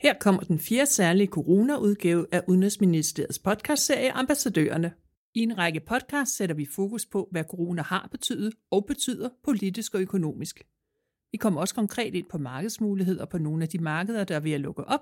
Her kommer den fjerde særlige corona-udgave af Udenrigsministeriets podcastserie Ambassadørerne. I en række podcasts sætter vi fokus på, hvad corona har betydet og betyder politisk og økonomisk. Vi kommer også konkret ind på markedsmuligheder på nogle af de markeder, der er ved at lukke op,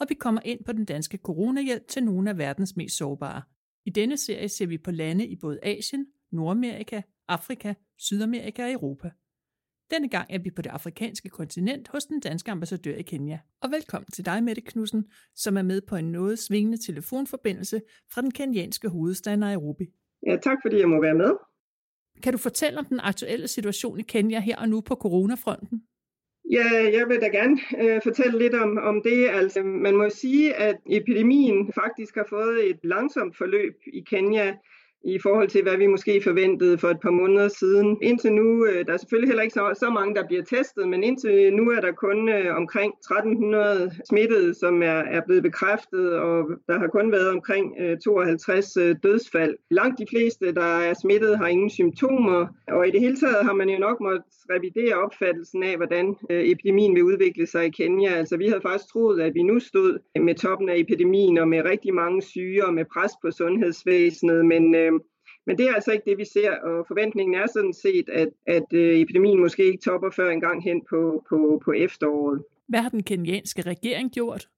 og vi kommer ind på den danske coronahjælp til nogle af verdens mest sårbare. I denne serie ser vi på lande i både Asien, Nordamerika, Afrika, Sydamerika og Europa. Denne gang er vi på det afrikanske kontinent hos den danske ambassadør i Kenya. Og velkommen til dig, Mette Knudsen, som er med på en noget svingende telefonforbindelse fra den kenyanske hovedstad Nairobi. Ja, tak fordi jeg må være med. Kan du fortælle om den aktuelle situation i Kenya her og nu på coronafronten? Ja, jeg vil da gerne øh, fortælle lidt om, om det. Altså, man må sige, at epidemien faktisk har fået et langsomt forløb i Kenya i forhold til, hvad vi måske forventede for et par måneder siden. Indtil nu, øh, der er selvfølgelig heller ikke så, så mange, der bliver testet, men indtil nu er der kun øh, omkring 1300 smittede, som er, er blevet bekræftet, og der har kun været omkring øh, 52 dødsfald. Langt de fleste, der er smittet, har ingen symptomer, og i det hele taget har man jo nok måttet revidere opfattelsen af, hvordan epidemien vil udvikle sig i Kenya. Altså vi havde faktisk troet, at vi nu stod med toppen af epidemien og med rigtig mange syge og med pres på sundhedsvæsenet, men men det er altså ikke det, vi ser, og forventningen er sådan set, at, at øh, epidemien måske ikke topper før en gang hen på, på, på efteråret. Hvad har den kenyanske regering gjort?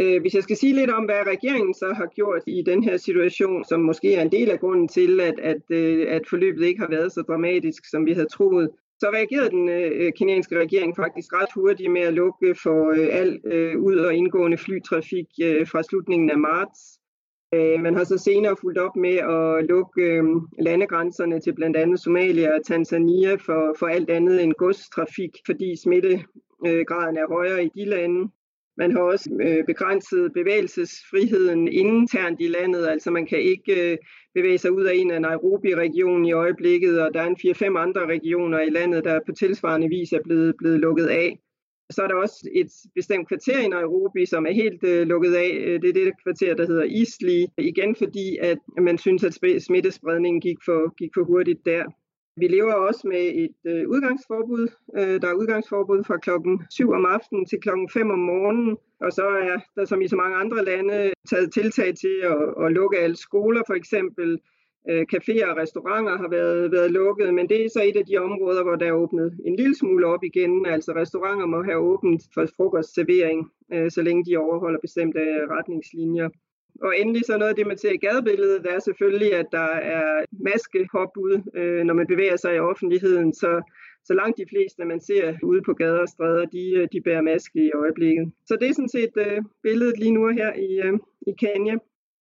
Øh, hvis jeg skal sige lidt om, hvad regeringen så har gjort i den her situation, som måske er en del af grunden til, at, at, øh, at forløbet ikke har været så dramatisk, som vi havde troet, så reagerede den øh, kenyanske regering faktisk ret hurtigt med at lukke for øh, al øh, ud- og indgående flytrafik øh, fra slutningen af marts. Øh, man har så senere fulgt op med at lukke øh, landegrænserne til blandt andet Somalia og Tanzania for, for alt andet end godstrafik, fordi smittegraden er højere i de lande. Man har også øh, begrænset bevægelsesfriheden internt i landet, altså man kan ikke bevæge sig ud af en af Nairobi-regionen i øjeblikket, og der er en 4-5 andre regioner i landet, der på tilsvarende vis er blevet, blevet lukket af. Så er der også et bestemt kvarter i Nairobi, som er helt øh, lukket af. Øh, det er det kvarter, der hedder Eastleigh. Igen fordi, at man synes, at smittespredningen gik for, gik for hurtigt der. Vi lever også med et øh, udgangsforbud. Øh, der er udgangsforbud fra klokken 7 om aftenen til klokken 5 om morgenen. Og så er der, som i så mange andre lande, taget tiltag til at, at lukke alle skoler for eksempel. Øh, caféer og restauranter har været, været lukket, men det er så et af de områder, hvor der er åbnet en lille smule op igen. Altså restauranter må have åbent for frokostservering, øh, så længe de overholder bestemte retningslinjer. Og endelig så noget af det, man ser i gadebilledet, det er selvfølgelig, at der er maskehopbud, øh, når man bevæger sig i offentligheden. Så, så langt de fleste, man ser ude på gader og stræder, de, øh, de bærer maske i øjeblikket. Så det er sådan set øh, billedet lige nu her i, øh, i Kenya.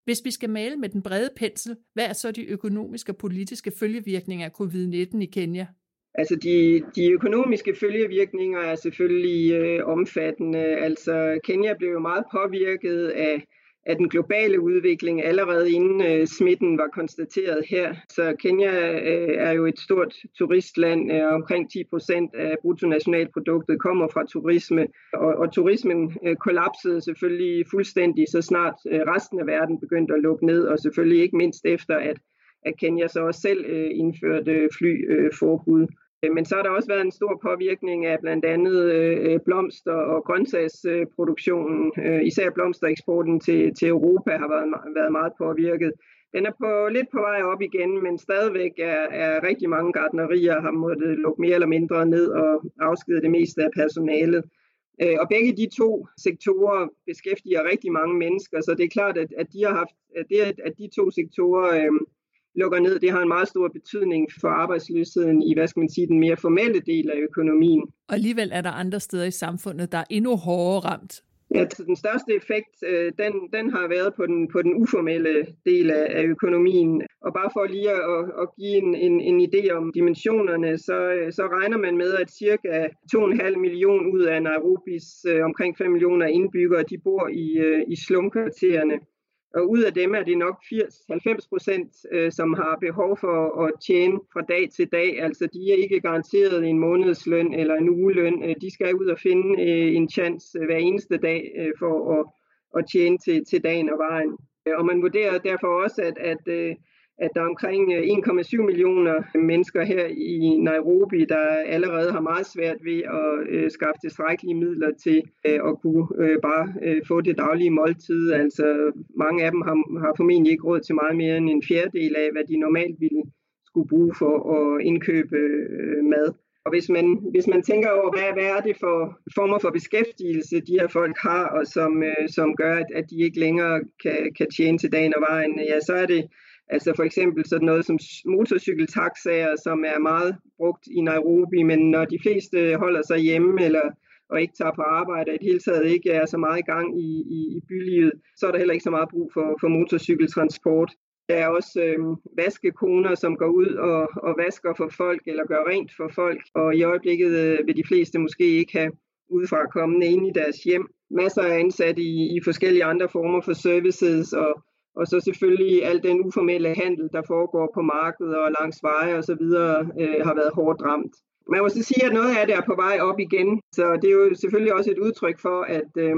Hvis vi skal male med den brede pensel, hvad er så de økonomiske og politiske følgevirkninger af covid-19 i Kenya? Altså de, de økonomiske følgevirkninger er selvfølgelig øh, omfattende. Altså Kenya blev jo meget påvirket af af den globale udvikling allerede inden øh, smitten var konstateret her. Så Kenya øh, er jo et stort turistland. Øh, omkring 10 procent af bruttonationalproduktet kommer fra turisme, og, og turismen øh, kollapsede selvfølgelig fuldstændig, så snart øh, resten af verden begyndte at lukke ned, og selvfølgelig ikke mindst efter, at, at Kenya så også selv øh, indførte øh, flyforbud. Øh, Øh, Øh, men så har der også været en stor påvirkning af blandt andet øh, blomster- og grøntsagsproduktionen. Øh, især blomstereksporten til, til Europa har været, været meget påvirket. Den er på, lidt på vej op igen, men stadigvæk er, er rigtig mange gardnerier har måttet lukke mere eller mindre ned og afskede det meste af personalet. Øh, og begge de to sektorer beskæftiger rigtig mange mennesker, så det er klart, at, at de har haft, at, det, at de to sektorer øh, lukker ned, det har en meget stor betydning for arbejdsløsheden i, hvad skal man sige, den mere formelle del af økonomien. Og alligevel er der andre steder i samfundet, der er endnu hårdere ramt. Ja, den største effekt, øh, den, den har været på den, på den uformelle del af, af økonomien. Og bare for lige at, at give en, en, en idé om dimensionerne, så, så regner man med, at cirka 2,5 millioner ud af Nairobis øh, omkring 5 millioner indbyggere, de bor i, øh, i slumkvartererne. Og ud af dem er det nok 80-90 procent, øh, som har behov for at tjene fra dag til dag. Altså de er ikke garanteret en månedsløn eller en ugeløn. Øh, de skal ud og finde øh, en chance øh, hver eneste dag øh, for at, at tjene til, til dagen og vejen. Og man vurderer derfor også, at, at, at der er omkring øh, 1,7 millioner mennesker her i Nairobi, der allerede har meget svært ved at øh, skaffe tilstrækkelige midler til øh, at kunne bare få det daglige måltid. Altså mange af dem har, har formentlig ikke råd til meget mere end en fjerdedel af, hvad de normalt ville skulle bruge for at indkøbe mad. Og hvis man, hvis man tænker over, hvad, hvad er det for former for beskæftigelse, de her folk har, og som, øh, som gør, at, at de ikke længere kan, kan tjene til dagen og vejen, ja, så er det Altså for eksempel sådan noget som motorcykeltaxaer, som er meget brugt i Nairobi, men når de fleste holder sig hjemme eller og ikke tager på arbejde, og i det hele taget ikke er så meget i gang i, i, i bylivet, så er der heller ikke så meget brug for, for motorcykeltransport. Der er også øh, vaskekoner, som går ud og, og vasker for folk, eller gør rent for folk, og i øjeblikket øh, vil de fleste måske ikke have udefra kommende ind i deres hjem. Masser af ansat i, i forskellige andre former for services, og og så selvfølgelig al den uformelle handel, der foregår på markedet og langs veje osv., øh, har været hårdt ramt. Man må så sige, at noget af det er på vej op igen, så det er jo selvfølgelig også et udtryk for, at øh,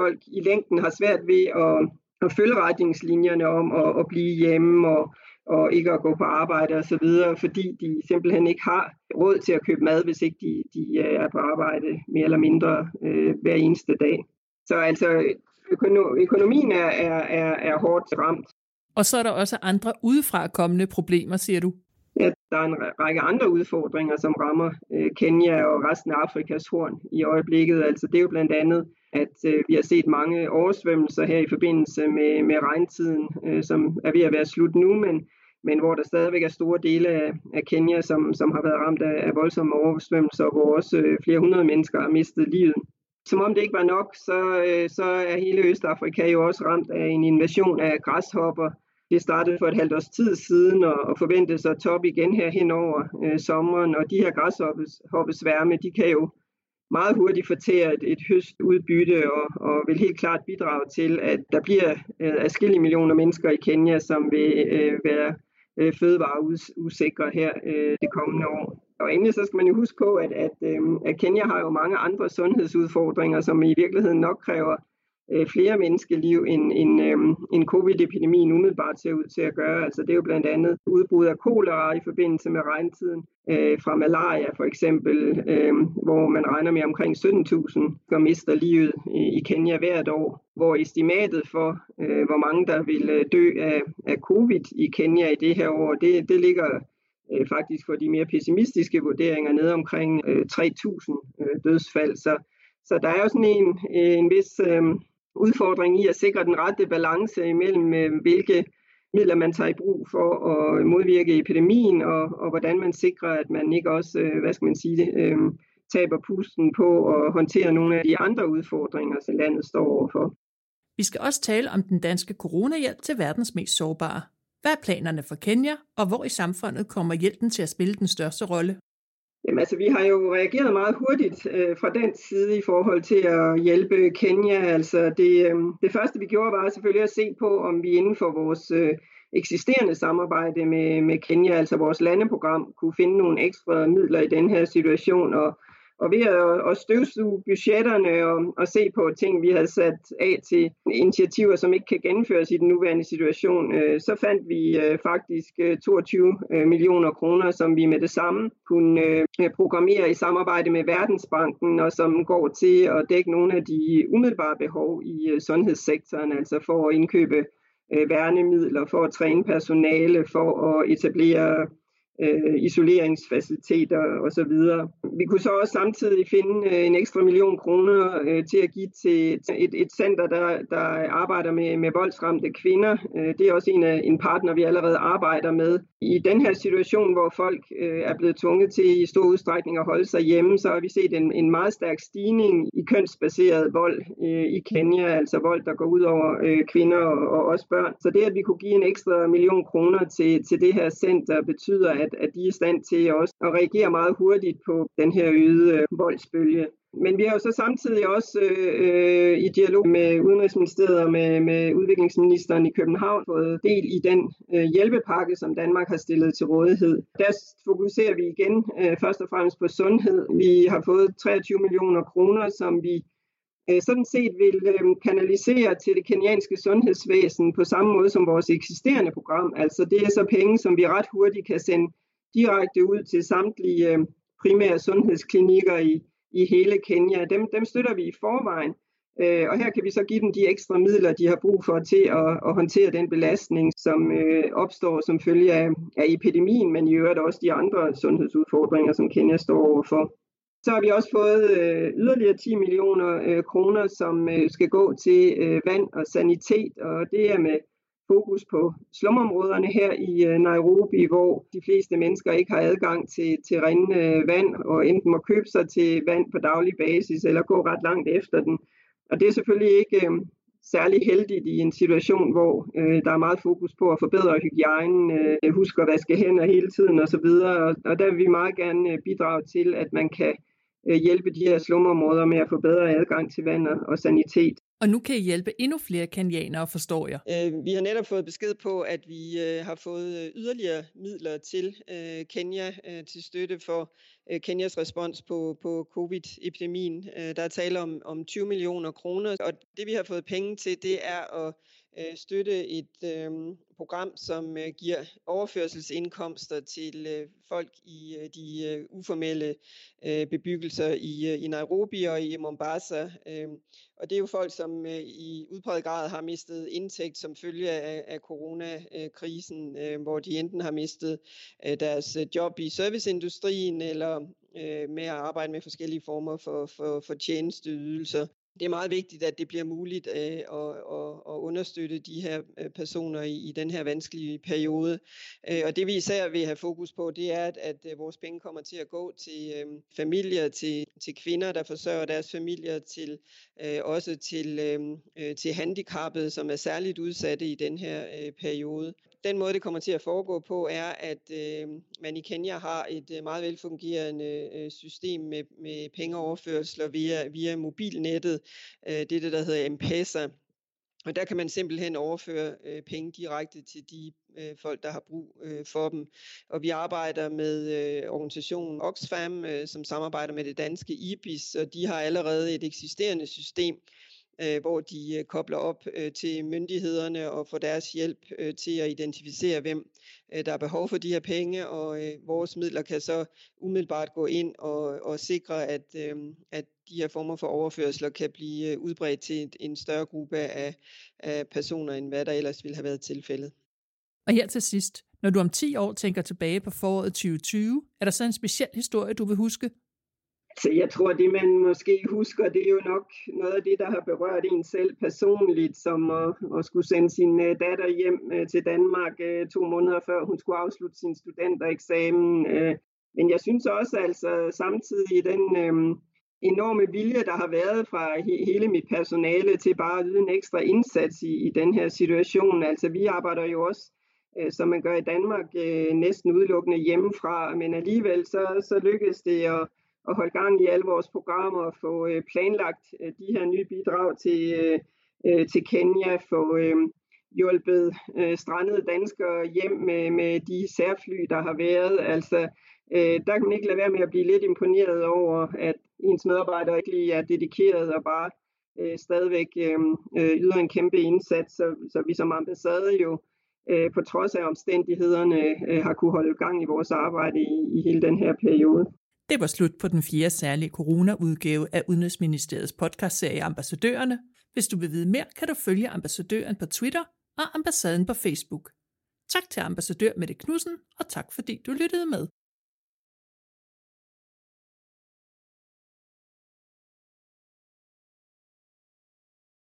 folk i længden har svært ved at, at følge retningslinjerne om at, at blive hjemme og, og ikke at gå på arbejde osv., fordi de simpelthen ikke har råd til at købe mad, hvis ikke de, de øh, er på arbejde mere eller mindre øh, hver eneste dag. Så altså, økonomien er, er, er, er hårdt ramt. Og så er der også andre udefra kommende problemer, siger du? Ja, der er en række andre udfordringer, som rammer øh, Kenya og resten af Afrikas horn i øjeblikket. Altså det er jo blandt andet, at øh, vi har set mange oversvømmelser her i forbindelse med, med regntiden, øh, som er ved at være slut nu, men, men hvor der stadigvæk er store dele af, af Kenya, som, som har været ramt af, af voldsomme oversvømmelser, hvor også øh, flere hundrede mennesker har mistet livet. Som om det ikke var nok, så, øh, så er hele Østafrika jo også ramt af en invasion af græshopper. Det startede for et halvt års tid siden og, og forventes at top igen her hen over øh, sommeren. Og de her græshoppesværme, de kan jo meget hurtigt fortære et, et høstudbytte og, og vil helt klart bidrage til, at der bliver øh, afskillige millioner mennesker i Kenya, som vil øh, være øh, fødevareusikre her øh, det kommende år. Og endelig så skal man jo huske på, at, at, øhm, at Kenya har jo mange andre sundhedsudfordringer, som i virkeligheden nok kræver øh, flere menneskeliv, end, end, øhm, end covid-epidemien umiddelbart ser ud til at gøre. Altså det er jo blandt andet udbrud af kolera i forbindelse med regntiden, øh, fra malaria for eksempel, øh, hvor man regner med omkring 17.000, der mister livet i, Kenya hvert år, hvor estimatet for, øh, hvor mange der vil øh, dø af, af covid i Kenya i det her år, det, det ligger øh, faktisk for de mere pessimistiske vurderinger ned omkring øh, 3.000 øh, dødsfald. Så, så der er jo sådan en, øh, en vis øh, udfordring i at sikre den rette balance imellem, øh, hvilke midler man tager i brug for at modvirke epidemien, og, og hvordan man sikrer, at man ikke også, øh, hvad skal man sige øh, taber pusten på at håndtere nogle af de andre udfordringer, som landet står overfor. Vi skal også tale om den danske coronahjælp til verdens mest sårbare. Hvad er planerne for Kenya, og hvor i samfundet kommer hjælpen til at spille den største rolle? Jamen altså, vi har jo reageret meget hurtigt øh, fra den side i forhold til at hjælpe Kenya. Altså, det, øh, det første vi gjorde var selvfølgelig at se på, om vi inden for vores øh, eksisterende samarbejde med, med Kenya, altså vores landeprogram, kunne finde nogle ekstra midler i den her situation. Og og ved at, at støvsuge budgetterne og, og se på ting, vi havde sat af til initiativer, som ikke kan gennemføres i den nuværende situation, øh, så fandt vi øh, faktisk øh, 22 øh, millioner kroner, som vi med det samme kunne øh, programmere i samarbejde med Verdensbanken, og som går til at dække nogle af de umiddelbare behov i øh, sundhedssektoren, altså for at indkøbe øh, værnemidler, for at træne personale, for at etablere øh, isoleringsfaciliteter osv. Vi kunne så også samtidig finde øh, en ekstra million kroner øh, til at give til et, et center, der, der arbejder med, med voldsramte kvinder. Øh, det er også en, af, en partner, vi allerede arbejder med. I den her situation, hvor folk øh, er blevet tvunget til i stor udstrækning at holde sig hjemme, så har vi set en, en meget stærk stigning i kønsbaseret vold øh, i Kenya, altså vold, der går ud over øh, kvinder og, og også børn. Så det, at vi kunne give en ekstra million kroner til, til det her center, betyder, at, at de er i stand til også at reagere meget hurtigt på den her øgede øh, voldsbølge. Men vi har jo så samtidig også øh, i dialog med Udenrigsministeriet og med, med udviklingsministeren i København fået del i den øh, hjælpepakke, som Danmark har stillet til rådighed. Der fokuserer vi igen øh, først og fremmest på sundhed. Vi har fået 23 millioner kroner, som vi Øh, sådan set vil øhm, kanalisere til det kenyanske sundhedsvæsen på samme måde som vores eksisterende program. Altså det er så penge, som vi ret hurtigt kan sende direkte ud til samtlige øhm, primære sundhedsklinikker i, i hele Kenya. Dem, dem støtter vi i forvejen. Øh, og her kan vi så give dem de ekstra midler, de har brug for til at, at håndtere den belastning, som øh, opstår som følge af, af epidemien, men i øvrigt også de andre sundhedsudfordringer, som Kenya står overfor. Så har vi også fået øh, yderligere 10 millioner øh, kroner, som øh, skal gå til øh, vand og sanitet, og det er med fokus på slumområderne her i øh, Nairobi, hvor de fleste mennesker ikke har adgang til, til rindende øh, vand, og enten må købe sig til vand på daglig basis, eller gå ret langt efter den. Og det er selvfølgelig ikke øh, særlig heldigt i en situation, hvor øh, der er meget fokus på at forbedre hygiejnen, øh, huske at vaske hænder hele tiden osv. Og, og der vil vi meget gerne øh, bidrage til, at man kan hjælpe de her slumområder med at få bedre adgang til vand og sanitet. Og nu kan I hjælpe endnu flere kenianere, forstår jeg. Øh, vi har netop fået besked på, at vi øh, har fået øh, yderligere midler til øh, Kenya øh, til støtte for øh, Kenyas respons på, på covid-epidemien. Øh, der er tale om, om 20 millioner kroner, og det vi har fået penge til, det er at øh, støtte et øh, program, som øh, giver overførselsindkomster til øh, folk i øh, de øh, uformelle øh, bebyggelser i, øh, i Nairobi og i Mombasa. Øh, og det er jo folk, som øh, i udpræget grad har mistet indtægt som følge af, af coronakrisen, øh, hvor de enten har mistet øh, deres øh, job i serviceindustrien eller øh, med at arbejde med forskellige former for, for, for tjenesteydelser det er meget vigtigt, at det bliver muligt øh, at, at, at understøtte de her øh, personer i, i den her vanskelige periode. Øh, og det vi især vil have fokus på, det er, at, at øh, vores penge kommer til at gå til øh, familier, til, til kvinder, der forsørger deres familier, til øh, også til, øh, øh til handicappede, som er særligt udsatte i den her øh, periode den måde, det kommer til at foregå på, er, at øh, man i Kenya har et øh, meget velfungerende øh, system med, med pengeoverførsler via, via mobilnettet. Øh, det er det, der hedder M-Pesa. Og der kan man simpelthen overføre øh, penge direkte til de øh, folk, der har brug øh, for dem. Og vi arbejder med øh, organisationen Oxfam, øh, som samarbejder med det danske IBIS, og de har allerede et eksisterende system, øh, Øh, hvor de øh, kobler op øh, til myndighederne og får deres hjælp øh, til at identificere, hvem øh, der er behov for de her penge, og øh, vores midler kan så umiddelbart gå ind og, og sikre, at, øh, at de her former for overførsler kan blive øh, udbredt til en større gruppe af, af personer, end hvad der ellers ville have været tilfældet. Og her til sidst, når du om 10 år tænker tilbage på foråret 2020, er der så en speciel historie, du vil huske? Så jeg tror, det man måske husker, det er jo nok noget af det, der har berørt en selv personligt, som at, at skulle sende sin øh, datter hjem øh, til Danmark øh, to måneder før hun skulle afslutte sin studentereksamen. Men jeg synes også, altså samtidig den enorme vilje, der har været fra hele mit personale til bare at yde en ekstra indsats i, i den her situation. Altså vi arbejder jo også som man gør i Danmark, næsten udelukkende hjemmefra, men alligevel så, så lykkedes det at at holde gang i alle vores programmer og få øh, planlagt øh, de her nye bidrag til, øh, øh til Kenya, få øh, hjulpet øh, strandede danskere hjem med, med de særfly, der har været. Altså, der kan man ikke lade være med at blive lidt imponeret over, at ens medarbejdere ikke lige er dedikeret og bare øh, stadigvæk øh, yder en kæmpe indsats, så, så vi som ambassade jo øh, på trods af omstændighederne øh, har kunne holde gang i vores arbejde i, i hele den her periode. Det var slut på den fjerde særlige corona-udgave af Udenrigsministeriets podcastserie Ambassadørerne. Hvis du vil vide mere, kan du følge ambassadøren på Twitter og ambassaden på Facebook. Tak til ambassadør Mette Knudsen, og tak fordi du lyttede med.